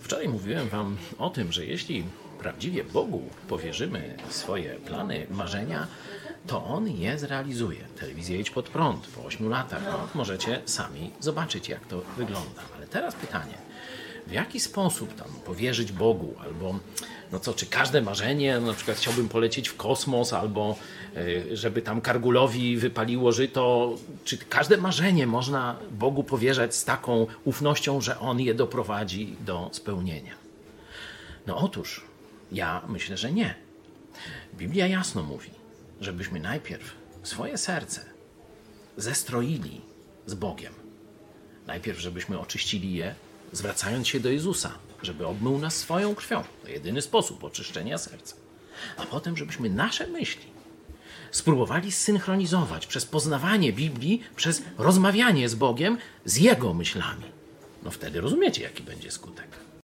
Wczoraj mówiłem Wam o tym, że jeśli prawdziwie Bogu powierzymy swoje plany, marzenia, to On je zrealizuje. Telewizja Idź Pod Prąd po 8 latach. No, możecie sami zobaczyć, jak to wygląda. Ale teraz pytanie. W jaki sposób tam powierzyć Bogu, albo no co, czy każde marzenie, na przykład chciałbym polecieć w kosmos, albo y, żeby tam Kargulowi wypaliło żyto, czy każde marzenie można Bogu powierzać z taką ufnością, że On je doprowadzi do spełnienia? No otóż, ja myślę, że nie. Biblia jasno mówi, żebyśmy najpierw swoje serce zestroili z Bogiem. Najpierw, żebyśmy oczyścili je, zwracając się do Jezusa, żeby obmył nas swoją krwią. To jedyny sposób oczyszczenia serca. A potem, żebyśmy nasze myśli spróbowali zsynchronizować przez poznawanie Biblii, przez rozmawianie z Bogiem, z Jego myślami. No wtedy rozumiecie, jaki będzie skutek.